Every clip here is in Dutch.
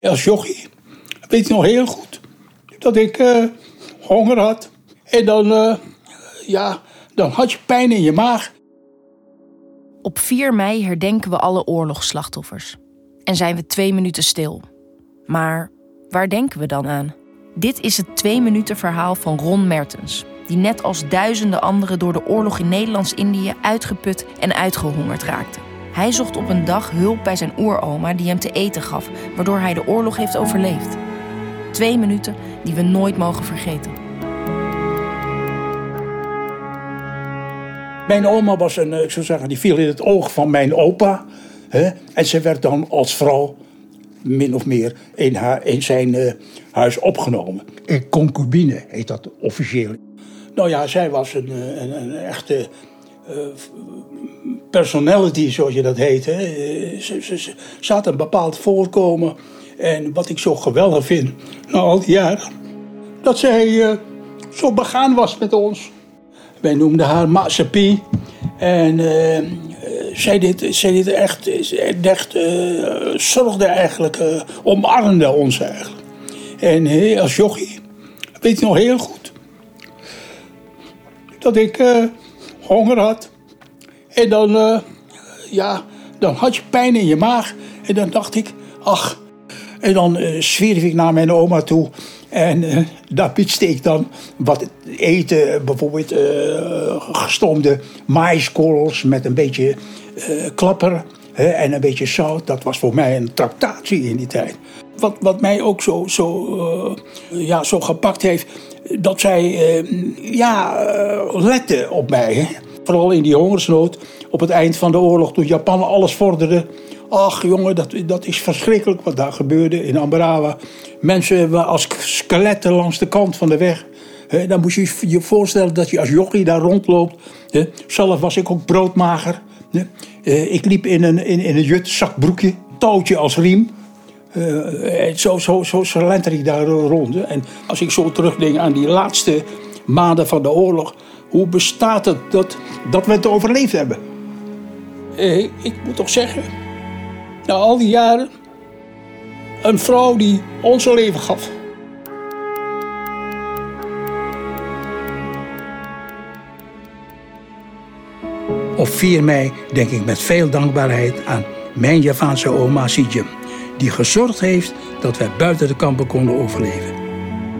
Als jochie weet ik nog heel goed dat ik eh, honger had. En dan, eh, ja, dan had je pijn in je maag. Op 4 mei herdenken we alle oorlogsslachtoffers. En zijn we twee minuten stil. Maar waar denken we dan aan? Dit is het twee minuten verhaal van Ron Mertens, die net als duizenden anderen door de oorlog in Nederlands-Indië uitgeput en uitgehongerd raakte. Hij zocht op een dag hulp bij zijn oeroma die hem te eten gaf, waardoor hij de oorlog heeft overleefd. Twee minuten die we nooit mogen vergeten. Mijn oma was een, eh, ik zou zeggen, die viel in het oog van mijn opa. Hè? En ze werd dan als vrouw min of meer in, haar, in zijn uh, huis opgenomen. Een concubine heet dat officieel. Nou ja, zij was een, eh, een, een echte personality, zoals je dat heet. Hè. Ze, ze, ze, een bepaald voorkomen. En wat ik zo geweldig vind, na al die jaren, dat zij uh, zo begaan was met ons. Wij noemden haar Maasepie. En zij, deed, zij deed echt, echt zorgde eigenlijk, omarmde ons eigenlijk. En als jochie, weet ik nog heel goed, dat ik honger had. En dan, ja, dan had je pijn in je maag. En dan dacht ik, ach, en dan zwierf ik naar mijn oma toe. En uh, daar pitste ik dan wat eten, bijvoorbeeld uh, gestoomde maïskorrels met een beetje uh, klapper hè, en een beetje zout. Dat was voor mij een tractatie in die tijd. Wat, wat mij ook zo, zo, ja, zo gepakt heeft, dat zij ja, lette op mij. Hè. Vooral in die hongersnood op het eind van de oorlog, toen Japan alles vorderde. Ach jongen, dat, dat is verschrikkelijk wat daar gebeurde in Ambarawa. Mensen als skeletten langs de kant van de weg. Dan moet je je voorstellen dat je als jochie daar rondloopt. He, zelf was ik ook broodmager. He, uh, ik liep in een, in, in een jut zakbroekje, touwtje als riem. Uh, zo, zo, zo slenter ik daar rond. En als ik zo terugdenk aan die laatste maanden van de oorlog. Hoe bestaat het dat, dat we het overleefd hebben? Uh, ik moet toch zeggen, na al die jaren, een vrouw die ons een leven gaf. Op 4 mei denk ik met veel dankbaarheid aan mijn Javaanse oma Sijem, die gezorgd heeft dat wij buiten de kampen konden overleven.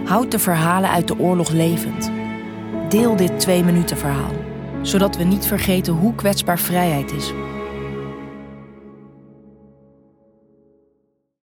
Houd de verhalen uit de oorlog levend. Deel dit twee minuten verhaal, zodat we niet vergeten hoe kwetsbaar vrijheid is